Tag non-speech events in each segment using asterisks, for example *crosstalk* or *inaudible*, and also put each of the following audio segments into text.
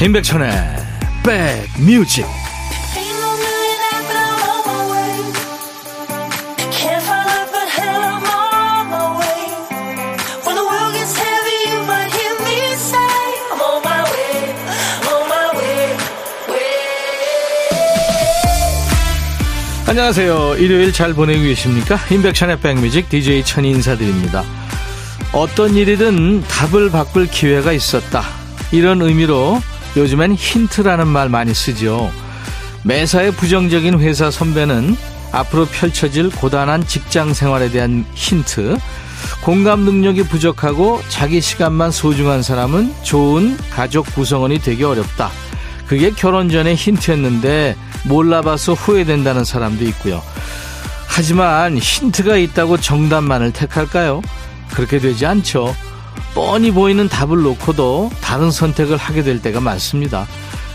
임백천의 백뮤직 안녕하세요. 일요일 잘 보내고 계십니까? 임백천의 백뮤직 DJ 천이 인사드립니다. 어떤 일이든 답을 바꿀 기회가 있었다. 이런 의미로 요즘엔 힌트라는 말 많이 쓰죠. 매사에 부정적인 회사 선배는 앞으로 펼쳐질 고단한 직장 생활에 대한 힌트, 공감 능력이 부족하고 자기 시간만 소중한 사람은 좋은 가족 구성원이 되기 어렵다. 그게 결혼 전에 힌트였는데 몰라봐서 후회된다는 사람도 있고요. 하지만 힌트가 있다고 정답만을 택할까요? 그렇게 되지 않죠. 뻔히 보이는 답을 놓고도 다른 선택을 하게 될 때가 많습니다.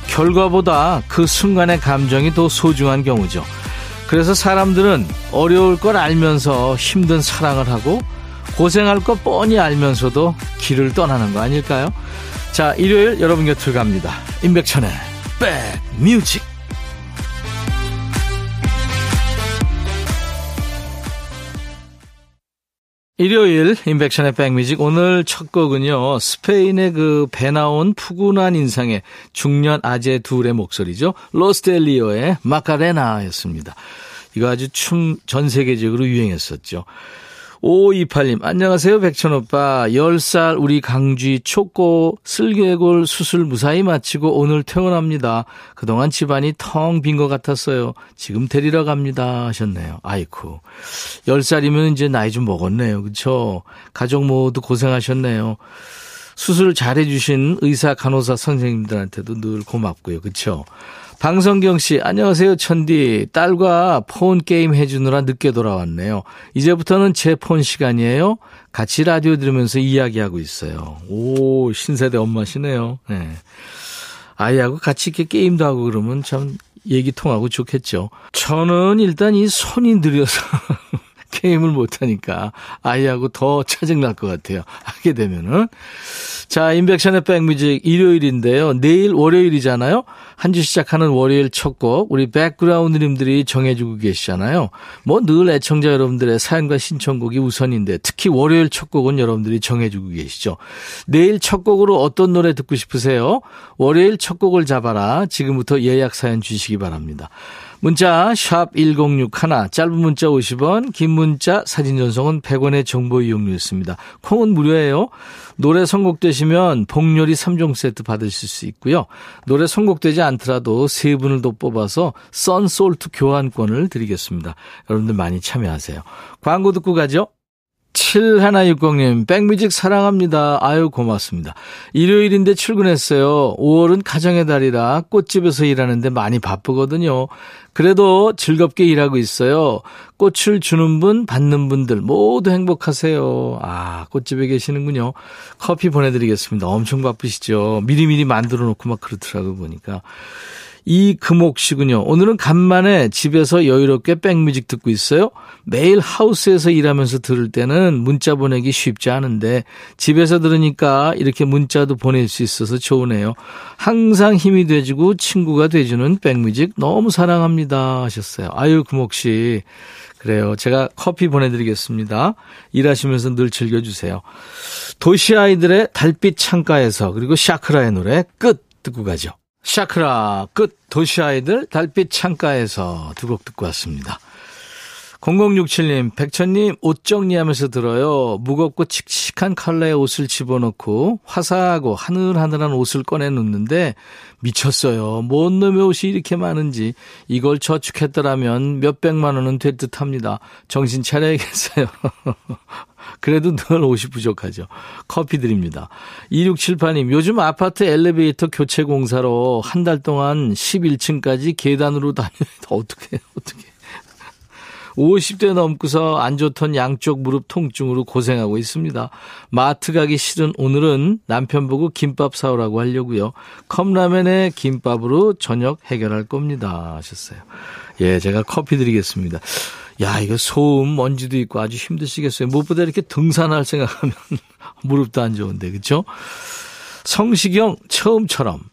결과보다 그 순간의 감정이 더 소중한 경우죠. 그래서 사람들은 어려울 걸 알면서 힘든 사랑을 하고 고생할 거 뻔히 알면서도 길을 떠나는 거 아닐까요? 자, 일요일 여러분 곁을 갑니다. 임백천의 백뮤직. 일요일 인백션의 백뮤직 오늘 첫 곡은요 스페인의 그 배 나온 푸근한 인상의 중년 아재 둘의 목소리죠 로스텔리오의 마카레나였습니다. 이거 아주 춤 전 세계적으로 유행했었죠. 5528님, 안녕하세요, 백천오빠. 10살 우리 강쥐 초코 슬개골 수술 무사히 마치고 오늘 퇴원합니다. 그동안 집안이 텅 빈 것 같았어요. 지금 데리러 갑니다. 하셨네요. 아이쿠. 10살이면 이제 나이 좀 먹었네요. 그쵸? 가족 모두 고생하셨네요. 수술 잘해주신 의사, 간호사 선생님들한테도 늘 고맙고요. 그쵸? 방성경 씨, 안녕하세요, 천디. 딸과 폰 게임 해주느라 늦게 돌아왔네요. 이제부터는 제 폰 시간이에요. 같이 라디오 들으면서 이야기하고 있어요. 오, 신세대 엄마시네요. 네. 아이하고 같이 이렇게 게임도 하고 그러면 참 얘기 통하고 좋겠죠. 저는 일단 이 손이 느려서 *laughs* 게임을 못하니까 아이하고 더 짜증날 것 같아요. 하게 되면은. 자, 인백션의 백뮤직 일요일인데요. 내일 월요일이잖아요. 한 주 시작하는 월요일 첫 곡, 우리 백그라운드님들이 정해주고 계시잖아요. 뭐 늘 애청자 여러분들의 사연과 신청곡이 우선인데, 특히 월요일 첫 곡은 여러분들이 정해주고 계시죠. 내일 첫 곡으로 어떤 노래 듣고 싶으세요? 월요일 첫 곡을 잡아라. 지금부터 예약 사연 주시기 바랍니다. 문자 1061, 짧은 문자 50원, 긴 문자 사진 전송은 100원의 정보 이용료였습니다. 콩은 무료예요. 노래 선곡되시면 복요리 3종 세트 받으실 수 있고요. 노래 선곡되지 않더라도 세 분을 더 뽑아서 썬솔트 교환권을 드리겠습니다. 여러분들 많이 참여하세요. 광고 듣고 가죠. 7160님, 백뮤직 사랑합니다. 아유, 고맙습니다. 일요일인데 출근했어요. 5월은 가정의 달이라 꽃집에서 일하는데 많이 바쁘거든요. 그래도 즐겁게 일하고 있어요. 꽃을 주는 분, 받는 분들 모두 행복하세요. 아, 꽃집에 계시는군요. 커피 보내드리겠습니다. 엄청 바쁘시죠. 미리미리 만들어 놓고 막 그렇더라고요, 보니까. 이금옥 씨군요. 오늘은 간만에 집에서 여유롭게 백뮤직 듣고 있어요. 매일 하우스에서 일하면서 들을 때는 문자 보내기 쉽지 않은데 집에서 들으니까 이렇게 문자도 보낼 수 있어서 좋으네요. 항상 힘이 돼주고 친구가 돼주는 백뮤직 너무 사랑합니다 하셨어요. 아유 금옥 씨. 그래요. 제가 커피 보내드리겠습니다. 일하시면서 늘 즐겨주세요. 도시 아이들의 달빛 창가에서 그리고 샤크라의 노래 끝 듣고 가죠. 샤크라 끝 도시 아이들 달빛 창가에서 두 곡 듣고 왔습니다. 0067님, 백천님 옷 정리하면서 들어요. 무겁고 칙칙한 컬러의 옷을 집어넣고 화사하고 하늘하늘한 옷을 꺼내 놓는데 미쳤어요. 뭔 놈의 옷이 이렇게 많은지 이걸 저축했더라면 몇백만 원은 될 듯 합니다. 정신 차려야겠어요. *laughs* 그래도 늘 옷이 부족하죠. 커피 드립니다. 2678님, 요즘 아파트 엘리베이터 교체 공사로 한 달 동안 11층까지 계단으로 다녀. *laughs* 어떻게, 어떻게. 50대 넘고서 안 좋던 양쪽 무릎 통증으로 고생하고 있습니다. 마트 가기 싫은 오늘은 남편 보고 김밥 사오라고 하려고요. 컵라면에 김밥으로 저녁 해결할 겁니다. 하셨어요. 예, 제가 커피 드리겠습니다. 야, 이거 소음, 먼지도 있고 아주 힘드시겠어요. 무엇보다 이렇게 등산할 생각하면 *laughs* 무릎도 안 좋은데, 그쵸? 성시경, 처음처럼.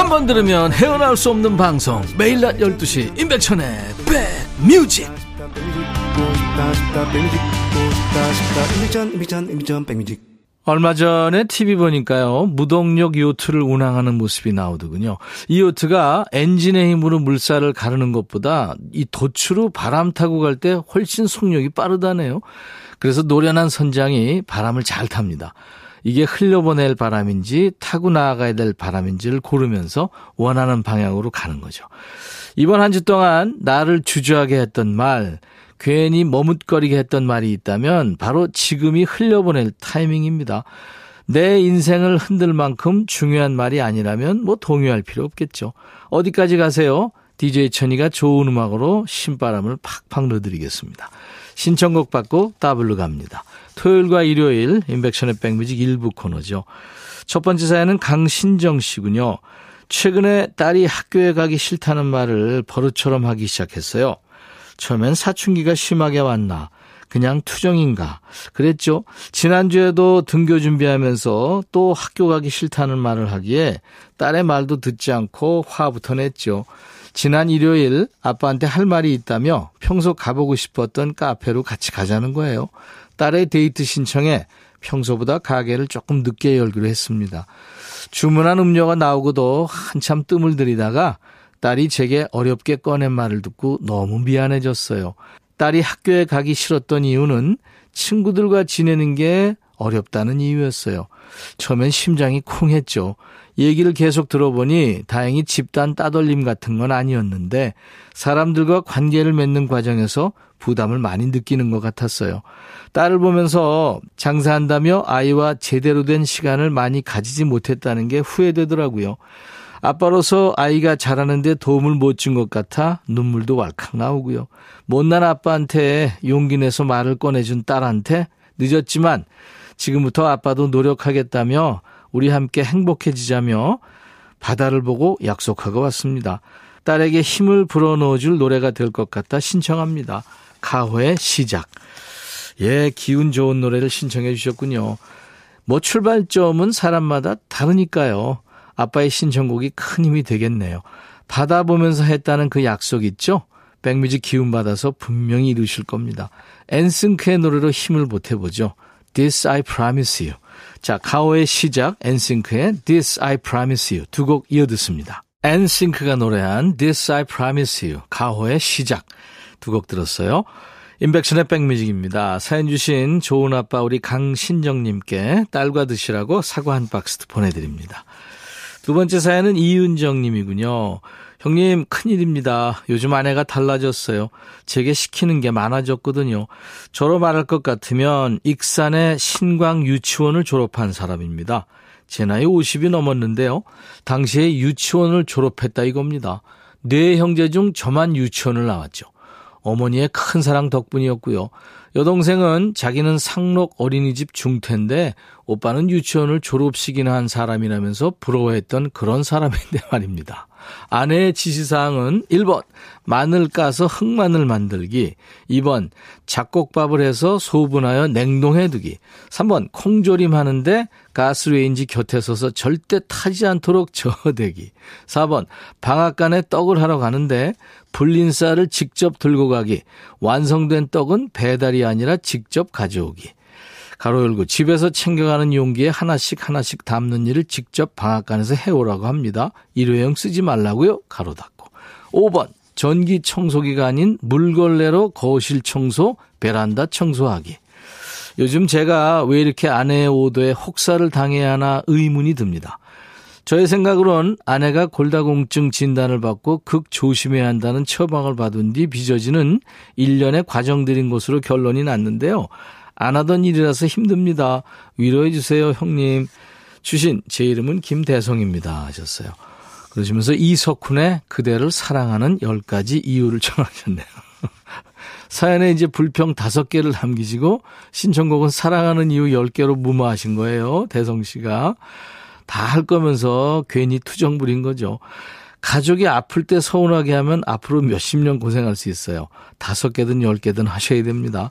한 번 들으면 헤어나올 수 없는 방송 매일 낮 12시 임백천의 백뮤직 얼마 전에 TV 보니까요, 무동력 요트를 운항하는 모습이 나오더군요. 이 요트가 엔진의 힘으로 물살을 가르는 것보다 이 돛으로 바람 타고 갈 때 훨씬 속력이 빠르다네요. 그래서 노련한 선장이 바람을 잘 탑니다. 이게 흘려보낼 바람인지 타고 나아가야 될 바람인지를 고르면서 원하는 방향으로 가는 거죠. 이번 한 주 동안 나를 주저하게 했던 말, 괜히 머뭇거리게 했던 말이 있다면 바로 지금이 흘려보낼 타이밍입니다. 내 인생을 흔들 만큼 중요한 말이 아니라면 뭐 동요할 필요 없겠죠. 어디까지 가세요? DJ 천이가 좋은 음악으로 신바람을 팍팍 넣어드리겠습니다. 신청곡 받고 더블로 갑니다. 토요일과 일요일 임백천의 백뮤직 일부 코너죠. 첫 번째 사연은 강신정 씨군요. 최근에 딸이 학교에 가기 싫다는 말을 버릇처럼 하기 시작했어요. 처음엔 사춘기가 심하게 왔나. 그냥 투정인가. 그랬죠. 지난주에도 등교 준비하면서 또 학교 가기 싫다는 말을 하기에 딸의 말도 듣지 않고 화부터 냈죠. 지난 일요일 아빠한테 할 말이 있다며 평소 가보고 싶었던 카페로 같이 가자는 거예요. 딸의 데이트 신청에 평소보다 가게를 조금 늦게 열기로 했습니다. 주문한 음료가 나오고도 한참 뜸을 들이다가 딸이 제게 어렵게 꺼낸 말을 듣고 너무 미안해졌어요. 딸이 학교에 가기 싫었던 이유는 친구들과 지내는 게 어렵다는 이유였어요. 처음엔 심장이 쿵했죠. 얘기를 계속 들어보니 다행히 집단 따돌림 같은 건 아니었는데 사람들과 관계를 맺는 과정에서 부담을 많이 느끼는 것 같았어요. 딸을 보면서 장사한다며 아이와 제대로 된 시간을 많이 가지지 못했다는 게 후회되더라고요. 아빠로서 아이가 자라는데 도움을 못 준 것 같아 눈물도 왈칵 나오고요. 못난 아빠한테 용기 내서 말을 꺼내준 딸한테 늦었지만 지금부터 아빠도 노력하겠다며 우리 함께 행복해지자며 바다를 보고 약속하고 왔습니다. 딸에게 힘을 불어넣어 줄 노래가 될 것 같아 신청합니다. 가호의 시작. 예, 기운 좋은 노래를 신청해 주셨군요. 뭐 출발점은 사람마다 다르니까요. 아빠의 신청곡이 큰 힘이 되겠네요. 바다 보면서 했다는 그 약속 있죠? 백뮤직 기운 받아서 분명히 이루실 겁니다. 엔싱크의 노래로 힘을 보태보죠. This I Promise You. 자, 가오의 시작, 엔싱크의 This I Promise You 두 곡 이어 듣습니다. 엔싱크가 노래한 This I Promise You, 가호의 시작 두 곡 들었어요. 인백션의 백뮤직입니다. 사연 주신 좋은 아빠 우리 강신정님께 딸과 드시라고 사과 한 박스 보내드립니다. 두 번째 사연은 이윤정 님이군요. 형님, 큰일입니다. 요즘 아내가 달라졌어요. 제게 시키는 게 많아졌거든요. 저로 말할 것 같으면 익산의 신광 유치원을 졸업한 사람입니다. 제 나이 50이 넘었는데요. 당시에 유치원을 졸업했다 이겁니다. 네 형제 중 저만 유치원을 나왔죠. 어머니의 큰 사랑 덕분이었고요. 여동생은 자기는 상록 어린이집 중퇴인데 오빠는 유치원을 졸업식이나 한 사람이라면서 부러워했던 그런 사람인데 말입니다. 아내의 지시사항은 1번 마늘 까서 흑마늘 만들기 2번 잡곡밥을 해서 소분하여 냉동해 두기 3번 콩조림 하는데 가스레인지 곁에 서서 절대 타지 않도록 *laughs* 저어대기 4번 방앗간에 떡을 하러 가는데 불린 쌀을 직접 들고 가기 완성된 떡은 배달이 아니라 직접 가져오기 가로 열고 집에서 챙겨가는 용기에 하나씩 하나씩 담는 일을 직접 방앗간에서 해오라고 합니다. 일회용 쓰지 말라고요. 가로 닫고. 5번 전기 청소기가 아닌 물걸레로 거실 청소, 베란다 청소하기. 요즘 제가 왜 이렇게 아내의 오도에 혹사를 당해야 하나 의문이 듭니다. 저의 생각으론 아내가 골다공증 진단을 받고 극 조심해야 한다는 처방을 받은 뒤 빚어지는 일련의 과정들인 것으로 결론이 났는데요. 안 하던 일이라서 힘듭니다. 위로해 주세요, 형님. 주신 제 이름은 김대성입니다. 하셨어요. 그러시면서 이석훈의 그대를 사랑하는 10가지 이유를 청하셨네요. *laughs* 사연에 이제 불평 5개를 남기시고 신청곡은 사랑하는 이유 10개로 무마하신 거예요. 대성 씨가. 다 할 거면서 괜히 투정 부린 거죠. 가족이 아플 때 서운하게 하면 앞으로 몇십 년 고생할 수 있어요. 다섯 개든 열 개든 하셔야 됩니다.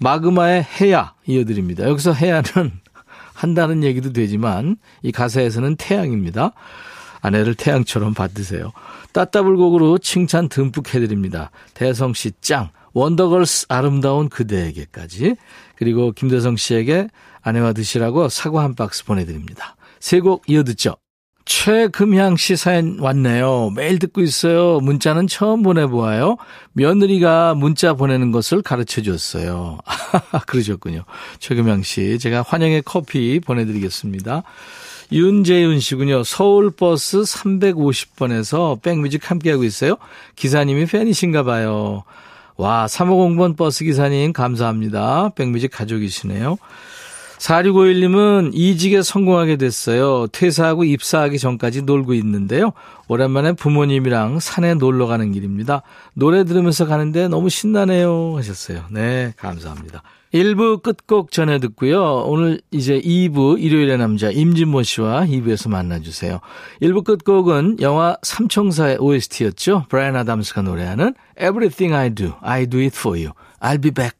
마그마의 해야 이어드립니다. 여기서 해야는 *laughs* 한다는 얘기도 되지만 이 가사에서는 태양입니다. 아내를 태양처럼 받으세요. 따따불곡으로 칭찬 듬뿍 해드립니다. 대성 씨 짱, 원더걸스 아름다운 그대에게까지 그리고 김대성 씨에게 아내와 드시라고 사과 한 박스 보내드립니다. 세 곡 이어듣죠. 최금향 씨 사연 왔네요. 매일 듣고 있어요. 문자는 처음 보내보아요. 며느리가 문자 보내는 것을 가르쳐 줬어요. *laughs* 그러셨군요. 최금향 씨. 제가 환영의 커피 보내드리겠습니다. 윤재윤 씨군요. 서울버스 350번에서 백뮤직 함께하고 있어요. 기사님이 팬이신가 봐요. 와, 350번 버스 기사님 감사합니다. 백뮤직 가족이시네요. 4651님은 이직에 성공하게 됐어요. 퇴사하고 입사하기 전까지 놀고 있는데요. 오랜만에 부모님이랑 산에 놀러 가는 길입니다. 노래 들으면서 가는데 너무 신나네요. 하셨어요. 네, 감사합니다. 1부 끝곡 전해 듣고요. 오늘 이제 2부 일요일의 남자 임진모 씨와 2부에서 만나주세요. 1부 끝곡은 영화 삼총사의 OST였죠. 브라이언 아담스가 노래하는 Everything I Do, I Do It For You. I'll be back.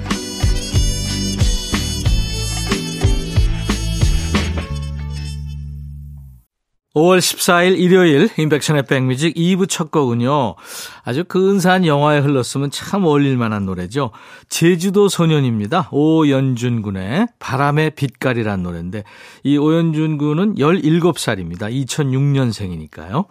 5월 14일 일요일 인백션의 백뮤직 2부 첫 곡은요. 아주 근사한 영화에 흘렀으면 참 어울릴 만한 노래죠. 제주도 소년입니다. 오연준 군의 바람의 빛깔이란 노래인데 이 오연준 군은 17살입니다. 2006년생이니까요.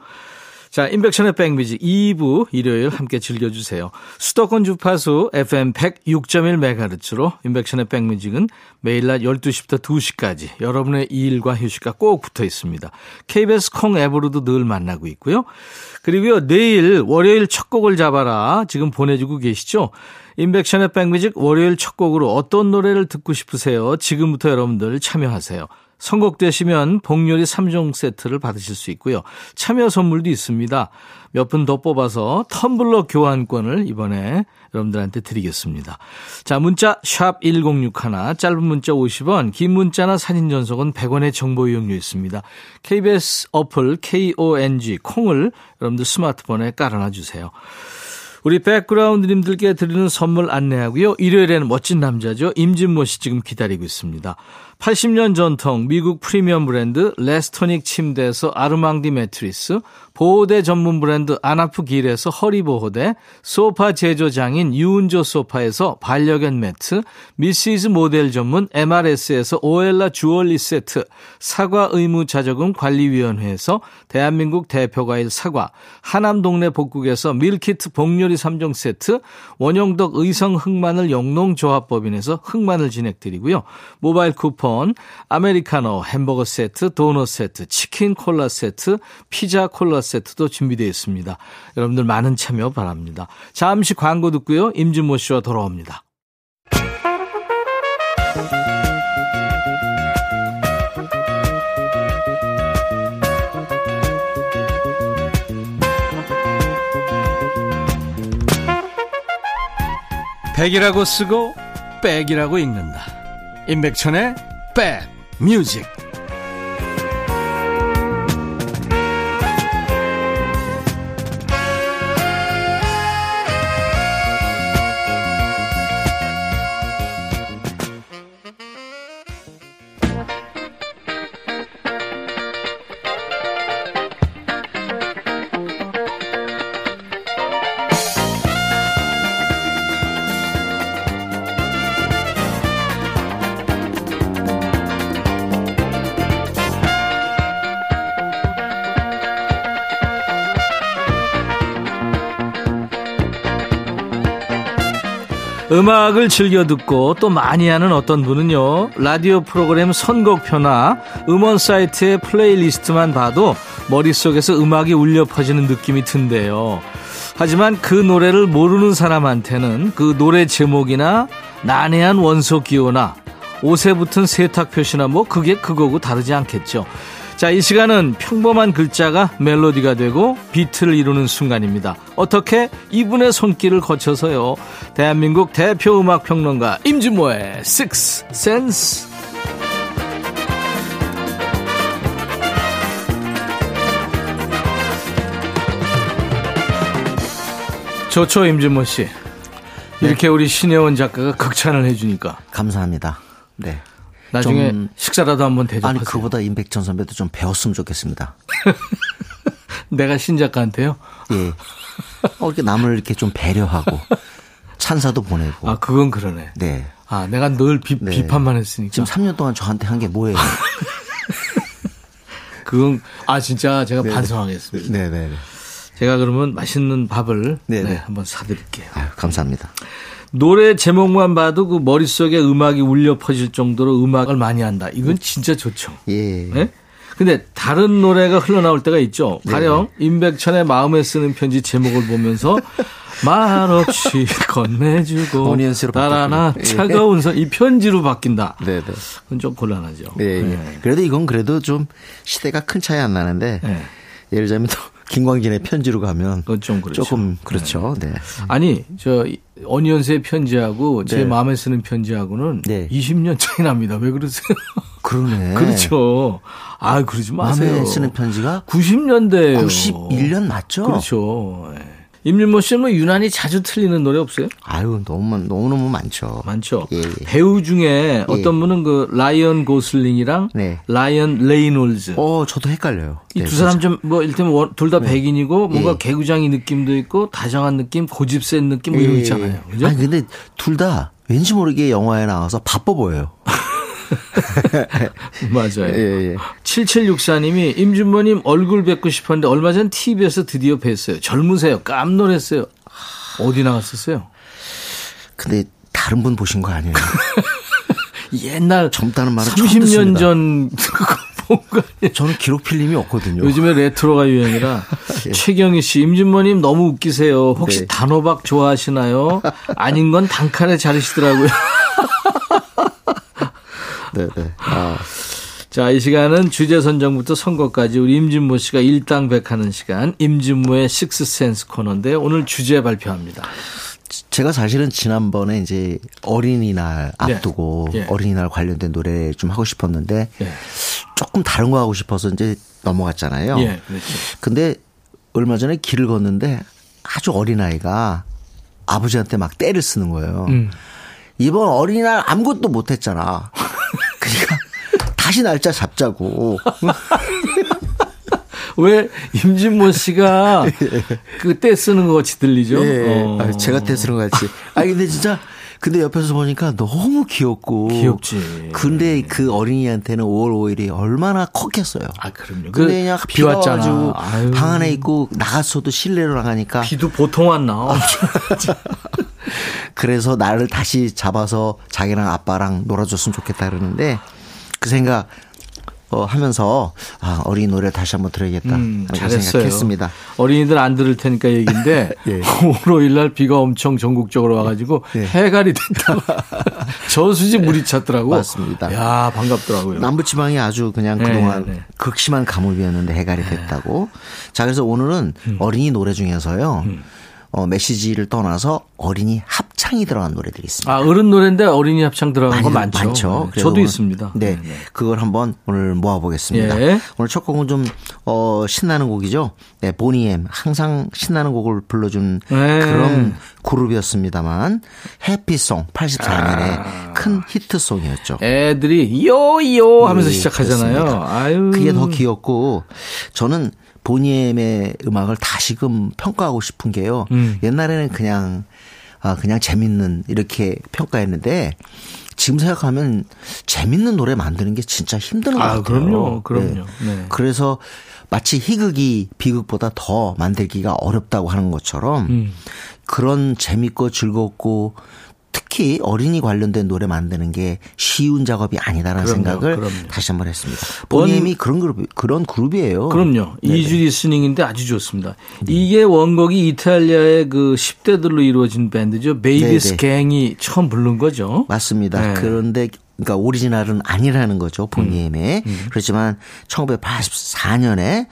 자, 인백션의 백뮤직 2부 일요일 함께 즐겨주세요. 수도권 주파수 FM 106.1MHz로 인백션의 백뮤직은 매일 낮 12시부터 2시까지 여러분의 일과 휴식과 꼭 붙어 있습니다. KBS 콩 앱으로도 늘 만나고 있고요. 그리고요, 내일 월요일 첫 곡을 잡아라 지금 보내주고 계시죠? 인백션의 백뮤직 월요일 첫 곡으로 어떤 노래를 듣고 싶으세요? 지금부터 여러분들 참여하세요. 선곡되시면 복요리 3종 세트를 받으실 수 있고요. 참여 선물도 있습니다. 몇 분 더 뽑아서 텀블러 교환권을 이번에 여러분들한테 드리겠습니다. 자, 문자 샵 1061, 짧은 문자 50원, 긴 문자나 사진 전송은 100원의 정보 이용료 있습니다. KBS 어플 KONG 콩을 여러분들 스마트폰에 깔아놔 주세요. 우리 백그라운드님들께 드리는 선물 안내하고요. 일요일에는 멋진 남자죠. 임진모 씨 지금 기다리고 있습니다. 80년 전통 미국 프리미엄 브랜드 레스토닉 침대에서 아르망디 매트리스, 보호대 전문 브랜드 아나프 길에서 허리보호대, 소파 제조장인 유운조 소파에서 반려견 매트, 미시즈 모델 전문 MRS에서 오엘라 주얼리 세트, 사과 의무 자조금 관리위원회에서 대한민국 대표과일 사과, 하남 동네 복국에서 밀키트 복요리 3종 세트, 원형덕 의성 흑마늘 영농조합법인에서 흑마늘 진행드리고요. 모바일 쿠폰 쿠폰, 아메리카노, 햄버거 세트, 도넛 세트, 치킨 콜라 세트, 피자 콜라 세트도 준비되어 있습니다. 여러분들 많은 참여 바랍니다. 잠시 광고 듣고요. 임진모 씨와 돌아옵니다. 백이라고 쓰고 백이라고 읽는다. 임백천의 백뮤 음악을 즐겨 듣고 또 많이 하는 어떤 분은요, 라디오 프로그램 선곡표나 음원 사이트의 플레이리스트만 봐도 머릿속에서 음악이 울려 퍼지는 느낌이 든대요. 하지만 그 노래를 모르는 사람한테는 그 노래 제목이나 난해한 원소 기호나 옷에 붙은 세탁 표시나 뭐 그게 그거고 다르지 않겠죠. 자, 이 시간은 평범한 글자가 멜로디가 되고 비트를 이루는 순간입니다. 어떻게 이분의 손길을 거쳐서요. 대한민국 대표 음악 평론가 임진모의 Six Sense. 좋죠, 임진모 씨. 이렇게 우리 신혜원 작가가 극찬을 해주니까 감사합니다. 네. 나중에 좀- 식사라도 한번 대접하세요. 아니 그보다 임백천 선배도 좀 배웠으면 좋겠습니다. *laughs* 내가 신 작가한테요. 예. 어, 이렇게 남을 이렇게 좀 배려하고 찬사도 보내고. 아, 그건 그러네. 네. 아, 내가 늘 비, 네. 비판만 했으니까. 지금 3년 동안 저한테 한 게 뭐예요? *laughs* 그건 아 진짜 제가 반성하겠습니다. 네네. 제가 그러면 맛있는 밥을 네네. 네, 한번 사드릴게요. 아유, 감사합니다. 노래 제목만 봐도 그 머릿속에 음악이 울려 퍼질 정도로 음악을 많이 한다. 이건 진짜 좋죠. 예. 네? 근데 다른 노래가 흘러나올 때가 있죠. 가령 임백천의 마음에 쓰는 편지 제목을 보면서 *laughs* 말없이 건네주고 바뀌었군요. 예. 차가운 선 이 편지로 바뀐다. 네네. 그건 좀 곤란하죠. 예, 예. 네. 그래도 이건 그래도 좀 시대가 큰 차이 안 나는데 네. 예를 들자면 또 김광진의 편지로 가면 좀 그렇죠. 조금 그렇죠. 네. 아니 저 어니언스의 편지하고 제 네. 마음에 쓰는 편지하고는 네. 20년 차이 납니다. 왜 그러세요? *laughs* 그러네. 그렇죠. 아 그러지 마세요. 마음에 쓰는 편지가 90년대예요. 91년 맞죠? 그렇죠. 예. 임윤모 씨는 뭐 유난히 자주 틀리는 노래 없어요? 아유 너무 너무 너무 많죠. 많죠. 예, 예. 배우 중에 어떤 분은 그 라이언 고슬링이랑 네. 라이언 레이놀즈 어 저도 헷갈려요. 이 네, 두 사람 좀 뭐 일테면 둘 다 백인이고 뭔가 예. 개구장이 느낌도 있고 다정한 느낌, 고집 센 느낌 뭐 이런 거 예. 있잖아요. 그죠? 아니 근데 둘 다 왠지 모르게 영화에 나와서 바빠 보여요. *laughs* *laughs* 맞아요. 예, 예. 7764님이 임준모님 얼굴 뵙고 싶었는데 얼마 전 TV에서 드디어 뵀어요. 젊으세요. 깜놀했어요. 어디 나갔었어요? 근데 다른 분 보신 거 아니에요? *laughs* 옛날 젊다는 처음 30년 듣습니다. 전 본거 아니에요? 저는 기록 필름이 없거든요. 요즘에 레트로가 유행이라 *laughs* 최경희 씨, 임준모님 너무 웃기세요. 혹시 네. 단호박 좋아하시나요? 아닌 건 단칼에 자르시더라고요. 네, 네. 아, 자, 이 시간은 주제 선정부터 선거까지 우리 임진모 씨가 일당백하는 시간, 임진모의 식스센스 코너인데 오늘 주제 발표합니다. 제가 사실은 지난번에 이제 어린이날 네. 앞두고 예. 어린이날 관련된 노래 좀 하고 싶었는데 예. 조금 다른 거 하고 싶어서 이제 넘어갔잖아요. 예, 그렇죠. 근데 얼마 전에 길을 걷는데 아주 어린아이가 아버지한테 막 때를 쓰는 거예요. 음. 이번 어린이날 아무것도 못했잖아. 다시 날짜 잡자고. *laughs* 왜 임진모 씨가 *laughs* 그때 쓰는 것 같이 들리죠? 예, 어. 아, 제가 때 쓰는 거 같이. 아 근데 진짜 근데 옆에서 보니까 너무 귀엽고. 귀엽지. 근데 그 어린이한테는 5월 5일이 얼마나 컸겠어요. 아, 그럼요. 근데 그 그냥 비비 왔잖아. 방 안에 있고 나갔어도 실내로 나가니까 비도 보통 안 나. *laughs* 그래서 나를 다시 잡아서 자기랑 아빠랑 놀아줬으면 좋겠다 그러는데 그 생각 어, 하면서 아 어린이 노래 다시 한번 들어야겠다 음, 잘했어요. 생각했습니다. 어린이들 안 들을 테니까 얘기인데 *laughs* 예. 5월 5일 날 비가 엄청 전국적으로 와가지고 예. 해갈이 됐다고 *laughs* 저수지 물이 찼더라고. 맞습니다. 야 반갑더라고요. 남부지방이 아주 그냥 네, 그동안 네. 극심한 가뭄이었는데 해갈이 됐다고. 자 그래서 오늘은 음. 어린이 노래 중에서요. 어, 메시지를 떠나서 어린이 합창이 들어간 노래들이 있습니다. 아 어른 노래인데 어린이 합창 들어간 거 많이 많죠. 많죠. 네, 저도 있습니다. 네, 네, 네. 그걸 한번 오늘 모아보겠습니다. 예. 오늘 첫 곡은 좀 어, 신나는 곡이죠. 네, 보니엠 항상 신나는 곡을 불러준 네. 그런 그룹이었습니다만 해피송 84년에 아. 큰 히트송이었죠. 애들이 요요 하면서 예, 시작하잖아요. 그게 더 귀엽고 저는 보니엠의 음악을 다시금 평가하고 싶은 게요. 음. 옛날에는 그냥 아 그냥 재밌는 이렇게 평가했는데 지금 생각하면 재밌는 노래 만드는 게 진짜 힘든 것 아, 같아요. 그럼요. 그럼요. 네. 그래서 마치 희극이 비극보다 더 만들기가 어렵다고 하는 것처럼 음. 그런 재밌고 즐겁고 특 특히 어린이 관련된 노래 만드는 게 쉬운 작업이 아니다라는 그럼요, 생각을 그럼요. 다시 한번 했습니다. 보니엠이 그런 그룹 그런 그룹이에요. 그럼요. 네네. easy listening인데 아주 좋습니다. 이게 원곡이 이탈리아의 그 10대들로 이루어진 밴드죠. 베이비스 네네. 갱이 처음 부른 거죠. 맞습니다. 네. 그런데 그러니까 오리지널은 아니라는 거죠. 보니엠의. 음. 그렇지만 1984년에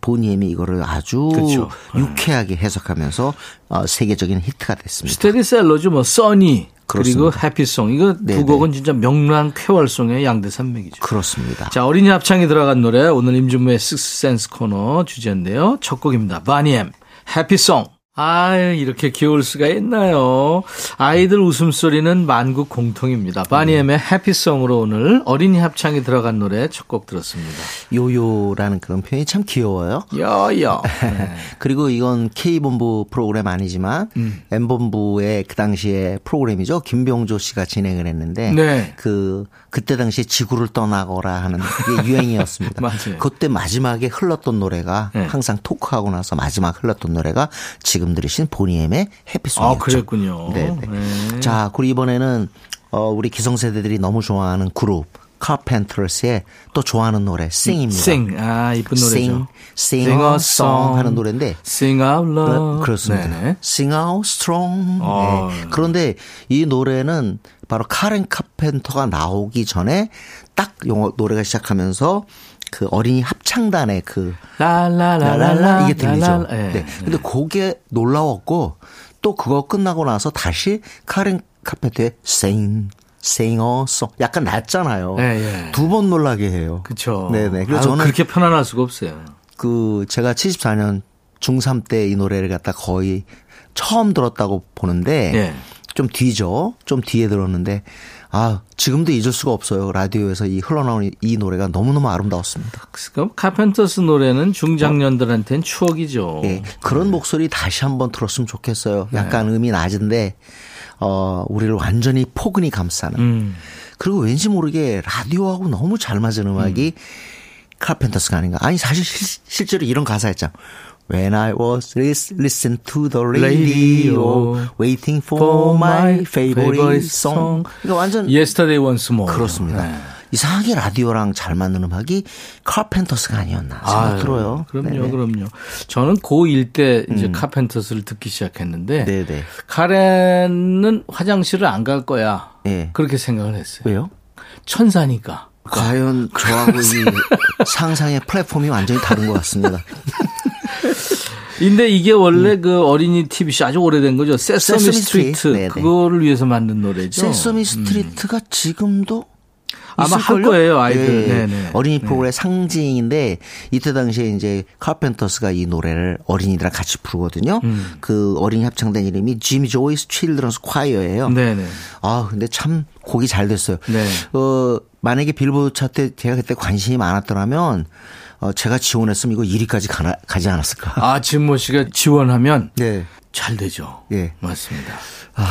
보니엠이 이거를 아주 그렇죠. 유쾌하게 해석하면서 어, 세계적인 히트가 됐습니다. 스테디셀러죠. 뭐 Sunny 그리고. Happy Song 이거 네네. 두 곡은 진짜 명랑 쾌활송의 양대 산맥이죠. 그렇습니다. 자 어린이 합창이 들어간 노래 오늘 임준모의 식스센스 코너 주제인데요. 첫 곡입니다. 바니엠 해피송. 아유 이렇게 귀여울 수가 있나요? 아이들 웃음소리는 만국 공통입니다. 바니엠의 해피송으로 오늘 어린이 합창이 들어간 노래 첫 곡 들었습니다. 요요라는 그런 표현이 참 귀여워요. 여여. *laughs* 그리고 이건 K본부 프로그램 아니지만 음. M본부의 그 당시에 프로그램이죠. 김병조 씨가 진행을 했는데 네. 그 그때 당시에 지구를 떠나거라 하는 그게 *laughs* 유행이었습니다. 맞아요. 그때 마지막에 흘렀던 노래가 네. 항상 토크하고 나서 마지막 흘렀던 노래가 지금 들으신 보니엠의 해피송이었죠. 아 그랬군요. 네. 네. 자, 그리고 이번에는 어 우리 기성세대들이 너무 좋아하는 그룹 카펜터스의 또 좋아하는 노래 Sing입니다. Sing. 아, 이쁜 노래죠. Sing, Sing a Song 하는 노래인데 Sing out 그렇- loud. 그렇습니다. 네네. Sing out strong. 어. 네. 그런데 이 노래는 바로 카렌 카펜터가 나오기 전에 딱 영어 노래가 시작하면서 그 어린이 합창단의 그 라라라라라 라라라 이게 들리죠. 예. 네. 근데 그게 놀라웠고 또 그거 끝나고 나서 다시 카렌 카펜터의 Sing Song 약간 낮잖아요. 예, 예. 두번 놀라게 해요. 그렇죠. 네네. 그래서 아유, 저는 그렇게 편안할 수가 없어요. 그 제가 74년 중3 때 이 노래를 갖다 거의 처음 들었다고 보는데 예. 좀 뒤죠. 좀 뒤에 들었는데 아 지금도 잊을 수가 없어요. 라디오에서 이 흘러나오는 이 노래가 너무너무 아름다웠습니다. 그럼 카펜터스 노래는 중장년들한테는 추억이죠. 예, 그런 목소리 다시 한번 들었으면 좋겠어요. 약간 음이 낮은데 어 우리를 완전히 포근히 감싸는. 음. 그리고 왠지 모르게 라디오하고 너무 잘 맞은 음악이 카펜터스가 아닌가. 아니 사실 실, 실제로 이런 가사였잖아. When I was lis- listen to the radio, Radio, waiting for for my favorite song. song. 그러니까 완전 Yesterday Once More. 그렇습니다. 네. 이상하게 라디오랑 잘 맞는 음악이 카펜터스가 아니었나 생각 아유, 들어요. 그럼요, 네네. 음. 그럼요. 저는 고1 때 이제 카펜터스를 듣기 시작했는데 네네. 카렌은 화장실을 안 갈 거야. 예. 그렇게 생각을 했어요. 왜요? 천사니까. 과연 저하고 이 상상의 플랫폼이 완전히 다른 것 같습니다. *laughs* 근데 이게 원래 그 어린이 TV쇼 아주 오래된 거죠. 세서미 세서미 스트리트. 스트리트. 네네. 그거를 위해서 만든 노래죠. 세서미 스트리트가 지금도 아마 할? 거예요, 아이들. 예, 네네. 어린이 프로그램의 상징인데 이때 당시에 이제 카펜터스가 이 노래를 어린이들랑 같이 부르거든요. 음. 그 어린이 합창단 이름이 지미 조이스 Children's Choir예요. 네네. 아, 근데 참 곡이 잘 됐어요. 네. 어, 만약에 빌보드 차트 제가 그때 관심이 많았더라면 어, 제가 지원했으면 이거 1위까지 가나, 가지 않았을까. 아, 진모 씨가 지원하면 네. 잘 되죠. 예. 맞습니다. *laughs*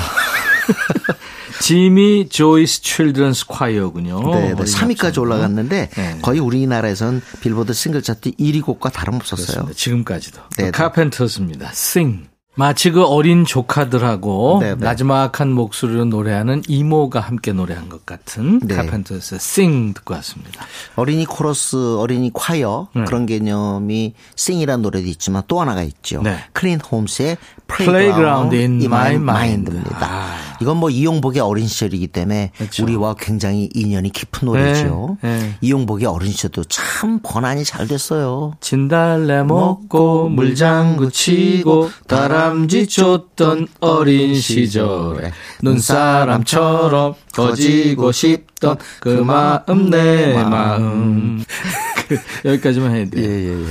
지미 조이스 칠드런스 콰이어군요. 네, 네. 어린이 3위까지 합창단. 올라갔는데 네. 거의 우리나라에선 빌보드 싱글 차트 1위 곡과 다름없었어요. 그렇습니다. 지금까지도. 네, 네. 카펜터스입니다. Sing. 마치 그 어린 조카들하고 네, 네. 나지막한 목소리로 노래하는 이모가 함께 노래한 것 같은 네. 카펜터스의 Sing 듣고 왔습니다. 어린이 코러스, 어린이 콰이어 네. 그런 개념이 Sing이라는 노래도 있지만 또 하나가 있죠. 네. 클린트 홈스의 Playground Playground in in My Mind입니다. Mind. 아. 이건 뭐 이용복의 어린 시절이기 때문에 그렇죠. 우리와 굉장히 인연이 깊은 노래죠. 네, 네. 이용복의 어린 시절도 참 번안이 잘 됐어요. 진달래 먹고 물장구 치고 다람쥐 쫓던 어린 시절에 눈사람처럼 커지고 싶던 그 마음 내 마음 *laughs* 그, 여기까지만 해야 돼요. 예, 예.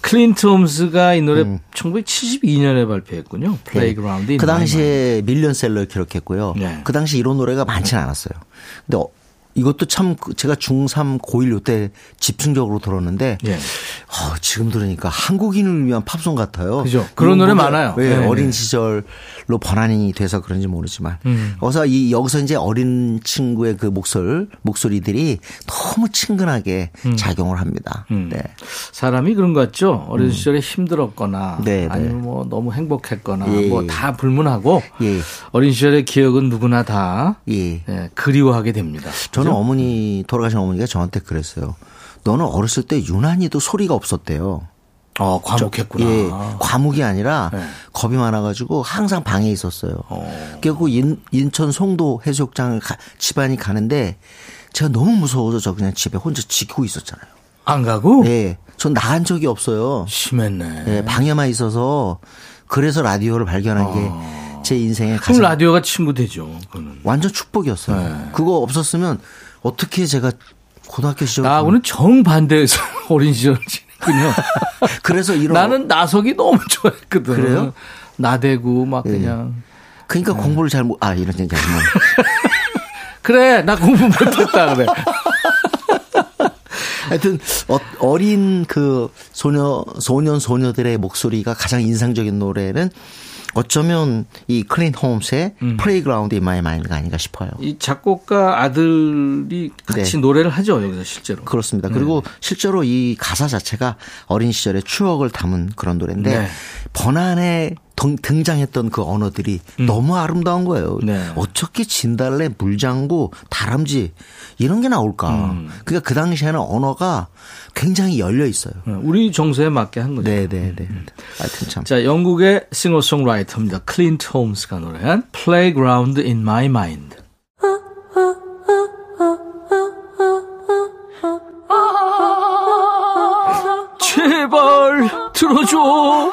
클린트 홈스가 이 노래 1972년에 발표했군요. Playground. 그 당시에 밀리언셀러를 기록했고 요. 네. 그 당시 이런 노래가 많지는 않았어요. 근데 어, 이것도 참그 제가 중3 고1 요때 집중적으로 들었는데 예. 어, 지금 들으니까 한국인을 위한 팝송 같아요. 그죠. 그런 노래 많아요. 예, 네, 어린 네. 시절로 번안이 돼서 그런지 모르지만. 음. 그래서 이 여기서 이제 어린 친구의 그 목소리 목소리들이 너무 친근하게 작용을 합니다. 음. 네. 사람이 그런 것 같죠. 어린 시절에 힘들었거나 네, 네. 아니면 뭐 너무 행복했거나 예. 뭐다 불문하고 예. 어린 시절의 기억은 누구나 다 예. 예, 그리워하게 됩니다. 저는 어머니 돌아가신 어머니가 저한테 그랬어요. 너는 어렸을 때 유난히도 소리가 없었대요. 어, 과묵했구나. 예, 과묵이 아니라 네. 겁이 많아가지고 항상 방에 있었어요. 그리고 인, 인천 송도 해수욕장을 가- 집안이 가는데 제가 너무 무서워서 저 그냥 집에 혼자 지키고 있었잖아요. 안 가고 예, 전 나간 적이 없어요. 심했네. 예, 방에만 있어서 그래서 라디오를 발견한 게 제 그럼 가장 라디오가 친구 되죠. 그거는. 완전 축복이었어요. 네. 그거 없었으면 어떻게 제가 고등학교 시절 나하고는 정반대에서 *laughs* 어린 시절을 지냈군요. *laughs* 그래서 이런 나는 나석이 너무 좋아했거든. 그래요? 나대고 막 예. 그냥 그러니까 공부를 잘 못, 아, 이런 얘기 하면. *laughs* 그래 나 공부 못했다 그래. 하여튼, 어린 그 소녀, 소년, 소녀들의 목소리가 가장 인상적인 노래는 어쩌면 이 클린트 홈스의 음. Playground in My Mind가 아닌가 싶어요. 이 작곡가 아들이 같이 네. 노래를 하죠 여기서 실제로. 그렇습니다. 그리고 네. 실제로 이 가사 자체가 어린 시절의 추억을 담은 그런 노래인데 네. 번안에 등- 등장했던 그 언어들이 너무 아름다운 거예요. 음. 네. 어떻게 진달래, 물장구, 다람쥐 이런 게 나올까? 음. 그러니까 그 당시에는 언어가 굉장히 열려 있어요. 네, 우리 정서에 맞게 한 거죠. 네, 네, 네. 하여튼 참. 자, 영국의 싱어송라이터입니다. 클린트 홈스가 노래한 Playground in My Mind. *laughs* 제발 들어줘.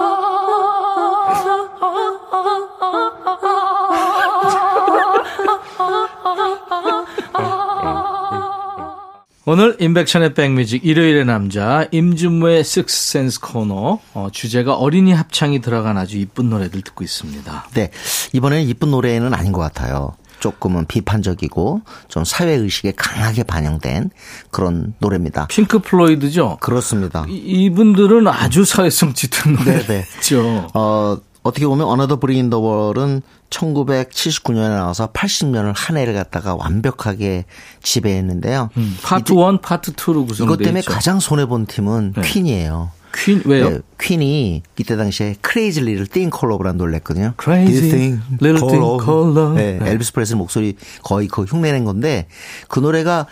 오늘 임백천의 백뮤직 일요일의 남자 임준무의 식스센스 코너 어, 주제가 어린이 합창이 들어간 아주 이쁜 노래들 듣고 있습니다. 네. 이번에는 이쁜 노래는 아닌 것 같아요. 조금은 비판적이고 좀 사회 의식에 강하게 반영된 그런 노래입니다. 핑크 플로이드죠. 그렇습니다. 이- 이분들은 아주 사회성 짙은 네네. 노래죠. 어, 어떻게 보면 Another Brick in the Wall은 1979년에 나와서 80년을 한 해를 갖다가 완벽하게 지배했는데요. 파트 1, 파트 2로 구성되어 이것 때문에 있죠. 가장 손해 본 팀은 퀸이에요. 퀸 왜요? 네, 퀸이 이때 당시에 Crazy Little Thing Called Love라는 노래를 했거든요. Crazy Thing Little Thing Call Called Love. 네, 네. 엘비스 프레슬리 목소리 거의 그 흉내낸 건데 그 노래가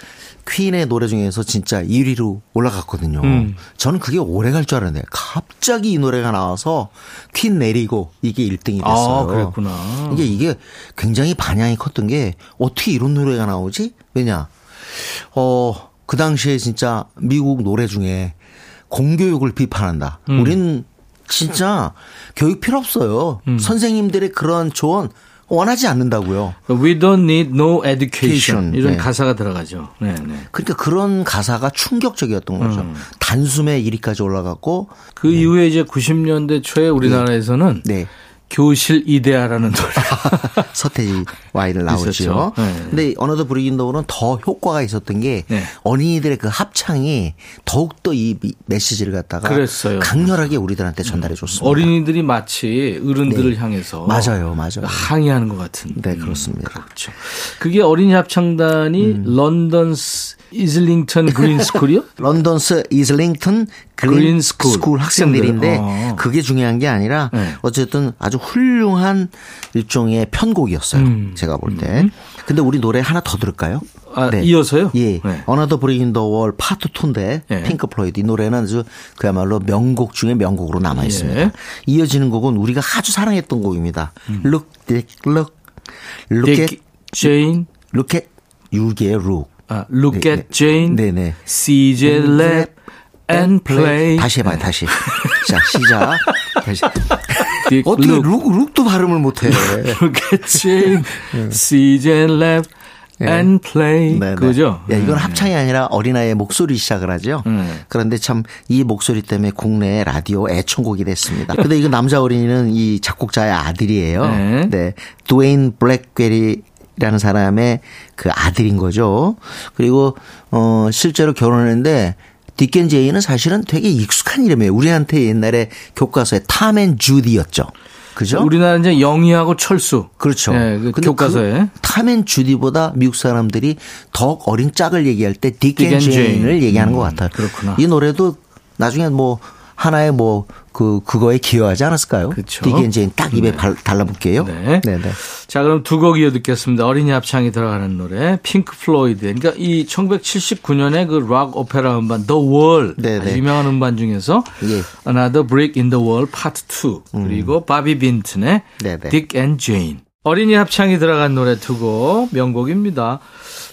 퀸의 노래 중에서 진짜 1위로 올라갔거든요. 음. 저는 그게 오래 갈 줄 알았는데 갑자기 이 노래가 나와서 퀸 내리고 이게 1등이 됐어요. 아, 그랬구나. 이게 이게 굉장히 반향이 컸던 게 어떻게 이런 노래가 나오지? 왜냐? 어, 그 당시에 진짜 미국 노래 중에 공교육을 비판한다. 음. 우린 진짜 교육 필요 없어요. 음. 선생님들의 그런 조언 원하지 않는다고요. We don't need no education. 이런 네. 가사가 들어가죠. 네, 네. 그러니까 그런 가사가 충격적이었던 거죠. 음. 단숨에 1위까지 올라갔고 그 이후에 이제 90년대 초에 우리나라에서는 네. 교실 이데아라는 노래. *laughs* 서태지와 아이들 나오죠. 네. 근데 Another Brick in the Wall은 더 효과가 있었던 게 네. 어린이들의 그 합창이 더욱더 이 미- 메시지를 갖다가 그랬어요. 강렬하게 우리들한테 전달해 줬습니다. 어린이들이 마치 어른들을 향해서 맞아요, 맞아요. 항의하는 것 같은. 네, 그렇습니다. 그렇죠. 그게 어린이 합창단이 음. 런던 이즐링턴 그린 스쿨이요? *laughs* 런던스 이슬링턴 그린, 스쿨, 스쿨 학생들인데 학생들. 어. 그게 중요한 게 아니라 네. 어쨌든 아주 훌륭한 일종의 편곡이었어요. 음. 제가 볼 때. 근데 우리 노래 하나 더 들을까요? 아, 이어서요? 예. 네. 어나더 브레인 더월 파트 2인데 예. 핑크 플로이드 이 노래는 아주 그야말로 명곡 중에 명곡으로 남아 있습니다. 예. 이어지는 곡은 우리가 아주 사랑했던 곡입니다. Look, Dick, look, look at, 딕 제인, look at 유기의 룩. 아, look 네, at Jane, 네네. CJ Lab and play. 다시 해봐요, 다시. 자, 시작. 딕 어떻게 룩. 룩, 룩도 발음을 못해. *laughs* Catching, see and laugh and play. 네, 네. 그죠? 예, 이건 네. 합창이 아니라 어린아이의 목소리 시작을 하죠. 네. 그런데 참 이 목소리 때문에 국내 라디오 애청곡이 됐습니다. 근데 이거 남자 어린이는 이 작곡자의 아들이에요. 네. 네. 드웨인 블랙베리 라는 사람의 그 아들인 거죠. 그리고 어 실제로 결혼했는데 Dick and Jane은 사실은 되게 익숙한 이름이에요. 우리한테 옛날에 교과서에 Tom and Judy였죠. 그죠? 우리나라 이제 영희하고 철수. 그렇죠. 예, 그 교과서에. 그 Tom and Judy보다 미국 사람들이 더 어린 짝을 얘기할 때 제인. 제인을 얘기하는 것 음, 같아요. 그렇구나. 이 노래도 나중에 뭐 하나의 뭐 그 그거에 기여하지 않았을까요? 그쵸. Dick and Jane 딱 입에 발- 달라붙게요. 네. 네, 네. 자, 그럼 두 곡 이어 듣겠습니다. 어린이 합창이 들어가는 노래, 핑크 플로이드. 그러니까 이 1979년에 그 락 오페라 음반, The Wall. 네, 네. 유명한 음반 중에서 예. Another Brick in the Wall Part 2. 그리고 바비 빈튼의 네, 네. Dick and Jane. 어린이 합창이 들어간 노래 두 곡, 명곡입니다.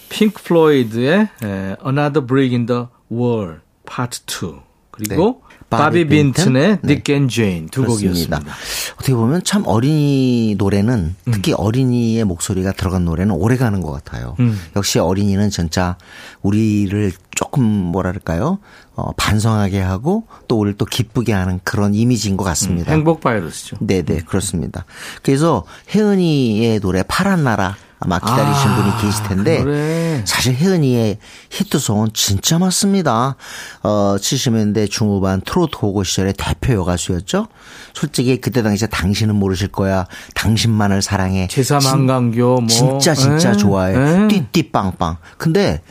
핑크 플로이드의 에, Another Brick in the Wall Part 2. 그리고 네. 바비 바비 빈튼? 빈튼의 네. Dick and Jane 두 그렇습니다. 곡이었습니다. 어떻게 보면 참 어린이 노래는 음. 특히 어린이의 목소리가 들어간 노래는 오래 가는 것 같아요. 음. 역시 어린이는 진짜 우리를 조금 뭐랄까요 어, 반성하게 하고 또 우리를 또 기쁘게 하는 그런 이미지인 것 같습니다. 행복 바이러스죠. 네네 그렇습니다. 그래서 혜은이의 노래 파란 나라 아마 기다리신 아, 분이 계실 텐데 그 노래. 사실 혜은이의 히트송은 진짜 많습니다. 어 70년대 중후반 트로트 호고 시절의 대표 여가수였죠. 솔직히 그때 당시에 당신은 모르실 거야. 당신만을 사랑해. 한강교 뭐 진짜 진짜 에, 좋아해. 에. 띠띠빵빵. 근데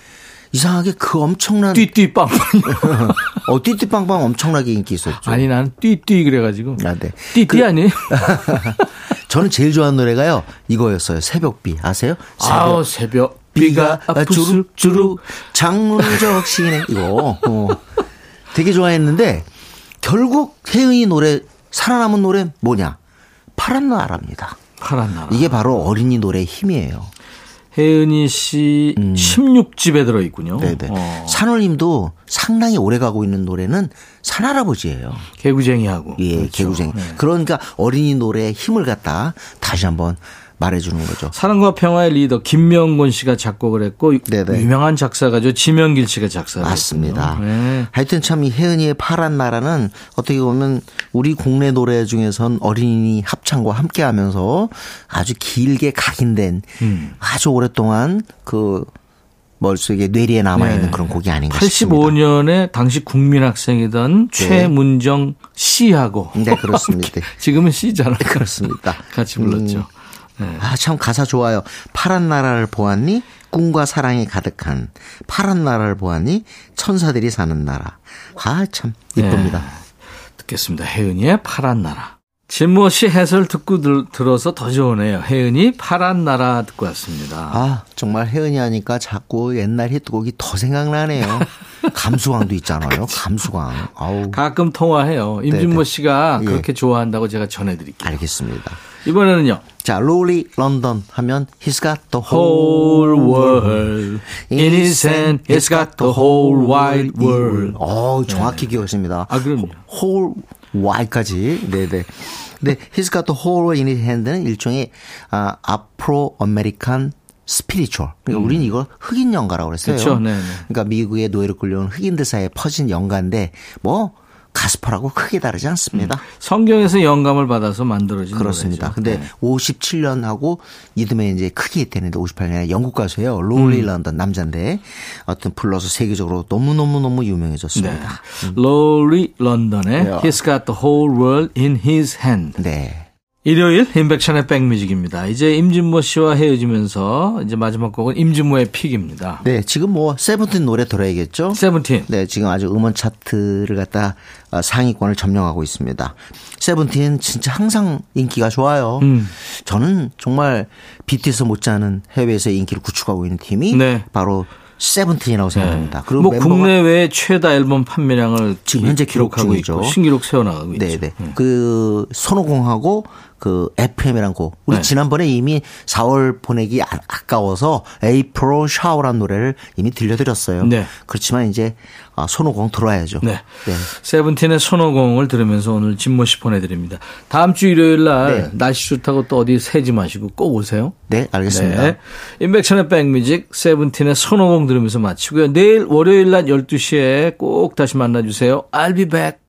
이상하게 그 엄청난 띠띠빵. *laughs* 어 띠띠빵빵 엄청나게 인기 있었죠. 아니 나는 띠띠 그래가지고. 아, 네. 띠띠 아니에요? *laughs* 저는 제일 좋아하는 노래가요. 이거였어요. 새벽비. 아세요? 아우 새벽 비가 주룩주룩 주룩주룩 장문적 시네 이거 어. 되게 좋아했는데 결국 혜은이 노래 살아남은 노래 뭐냐 파란 나라입니다. 파란 나라. 이게 바로 어린이 노래의 힘이에요. 혜은이 씨 16집에 들어있군요. 음. 네네. 어, 산울님도 상당히 오래 가고 있는 노래는 산할아버지예요. 개구쟁이하고. 예, 그렇죠. 개구쟁이. 네. 그러니까 어린이 노래의 힘을 갖다 다시 한번 말해주는 거죠. 사랑과 평화의 리더 김명곤 씨가 작곡을 했고 네네. 유명한 작사가죠 지명길 씨가 작사를 맞습니다. 네. 하여튼 참 이 혜은이의 파란 나라는 어떻게 보면 우리 국내 노래 중에선 어린이 합창과 함께 하면서 아주 길게 각인된 음. 아주 오랫동안 그 머릿속에 뇌리에 남아있는 네. 그런 곡이 아닌가 싶습니다. 85년에 당시 국민학생이던 최문정 씨하고 네, 그렇습니다. *laughs* 지금은 씨잖아요. 그렇습니다. 같이 불렀죠. 네. 아, 참 가사 좋아요. 파란 나라를 보았니? 꿈과 사랑이 가득한 파란 나라를 보았니? 천사들이 사는 나라. 아, 참 이쁩니다. 네. 듣겠습니다. 혜은이의 파란 나라. 진모 씨 해설 듣고 들, 들어서 더 좋으네요. 혜은이 파란 나라 듣고 왔습니다. 아, 정말 혜은이 하니까 자꾸 옛날 히트곡이 더 생각나네요. *laughs* 감수광도 있잖아요. 감수광. 아우. 가끔 통화해요. 임진모 네네. 씨가 예. 그렇게 좋아한다고 제가 전해드릴게요. 알겠습니다. 이번에는요. 자, 로리 런던 하면 He's got the Whole world in his hand. He's got the whole wide world. 어, 정확히 기억하십니다. 아, 그럼요. whole wide까지. 네 네. 근데 He's got the whole world in his hand는 일종의 아, Afro American spiritual. 그러니까 우리는 이걸 흑인 연가라고 그랬어요. 음. 그렇죠. 네 네. 그러니까 미국의 노예로 끌려온 흑인들 사이에 퍼진 연가인데 뭐 가스펠하고 크게 다르지 않습니다. 성경에서 영감을 받아서 만들어진 그렇습니다. 노래죠. 근데 네. 57년하고 이듬해 이제 크게 히트했는데 58년에 영국 가수예요. 로리 음. 런던 남자인데 어떤 불러서 세계적으로 너무너무너무 네. 유명해졌습니다. 로리 런던의 네. He's got the whole world in his hand. 네. 일요일 임백천의 백뮤직입니다. 이제 임진모 씨와 헤어지면서 이제 마지막 곡은 임진모의 pick입니다. 네, 지금 뭐 세븐틴 노래 들어야겠죠? 세븐틴. 네, 지금 아주 음원 차트를 갖다 어, 상위권을 점령하고 있습니다. 세븐틴 진짜 항상 인기가 좋아요. 음. 저는 정말 BTS 못지않은 해외에서 인기를 구축하고 있는 팀이 네. 바로 세븐틴이라고 생각합니다. 그리고 뭐 국내외 최다 앨범 판매량을 지금 기- 현재 기록 기록하고. 있고 신기록 세워나가고 있죠. 네네. 그 손오공하고 그그 FML이란 곡. 우리 네. 지난번에 이미 4월 보내기 아- 아까워서 April Shower라는 노래를 이미 들려드렸어요. 네. 그렇지만 이제 아, 손오공 들어와야죠. 네. 세븐틴의 손오공을 들으면서 오늘 진모 씨 보내드립니다. 다음 주 일요일 날 네. 날씨 좋다고 또 어디 새지 마시고 꼭 오세요. 네, 알겠습니다. 인백천의 백뮤직 세븐틴의 손오공 들으면서 마치고요. 내일 월요일 낮 12시에 꼭 다시 만나주세요. I'll be back.